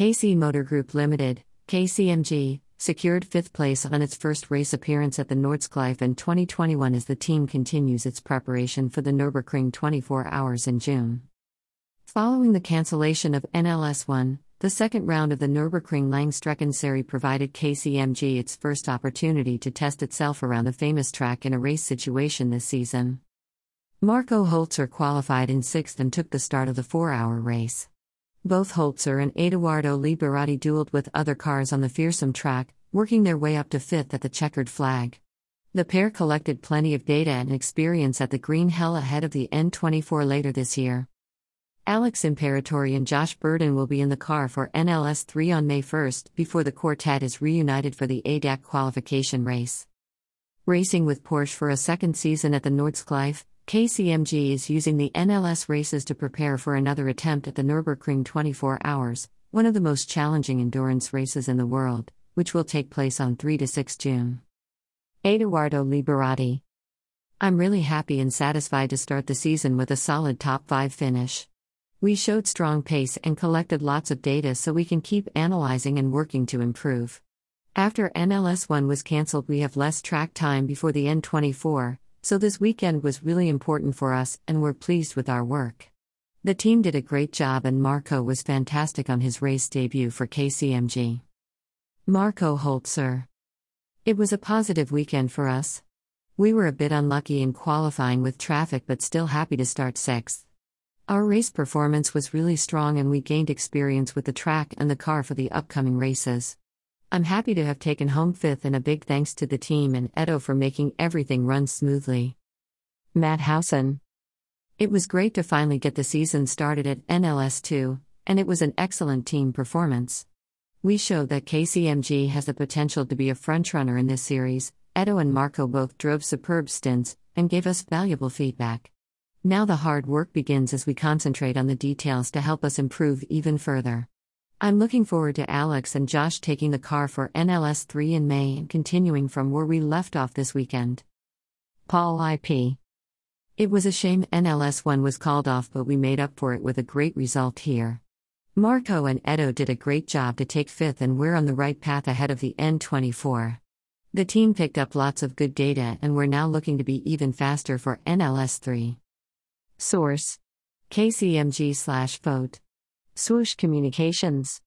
KC Motor Group Limited, KCMG, secured fifth place on its first race appearance at the Nordschleife in 2021 as the team continues its preparation for the Nürburgring 24 Hours in June. Following the cancellation of NLS 1, the second round of the Nürburgring Langstreckenserie provided KCMG its first opportunity to test itself around the famous track in a race situation this season. Marco Holzer qualified in sixth and took the start of the four hour race. Both Holzer and Eduardo Liberati dueled with other cars on the fearsome track, working their way up to fifth at the checkered flag. The pair collected plenty of data and experience at the Green Hell ahead of the N24 later this year. Alex Imperatori and Josh Burdon will be in the car for NLS 3 on May 1st before the quartet is reunited for the ADAC qualification race. Racing with Porsche for a second season at the Nordschleife, KCMG is using the NLS races to prepare for another attempt at the Nürburgring 24 Hours, one of the most challenging endurance races in the world, which will take place on 3 to 6 June. Eduardo Liberati. I'm really happy and satisfied to start the season with a solid top 5 finish. We showed strong pace and collected lots of data so we can keep analyzing and working to improve. After NLS 1 was cancelled, we have less track time before the N24, so this weekend was really important for us, and we're pleased with our work. The team did a great job, and Marco was fantastic on his race debut for KCMG. Marco Holzer. It was a positive weekend for us. We were a bit unlucky in qualifying with traffic, but still happy to start sixth. Our race performance was really strong, and we gained experience with the track and the car for the upcoming races. I'm happy to have taken home fifth, and a big thanks to the team and Edo for making everything run smoothly. Matt Howson. It was great to finally get the season started at NLS 2, and it was an excellent team performance. We showed that KCMG has the potential to be a frontrunner in this series. Edo and Marco both drove superb stints and gave us valuable feedback. Now the hard work begins as we concentrate on the details to help us improve even further. I'm looking forward to Alex and Josh taking the car for NLS 3 in May and continuing from where we left off this weekend. Paul IP. It was a shame NLS 1 was called off, but we made up for it with a great result here. Marco and Edo did a great job to take fifth, and we're on the right path ahead of the N24. The team picked up lots of good data, and we're now looking to be even faster for NLS 3. Source KCMG slash vote. Swoosh Communications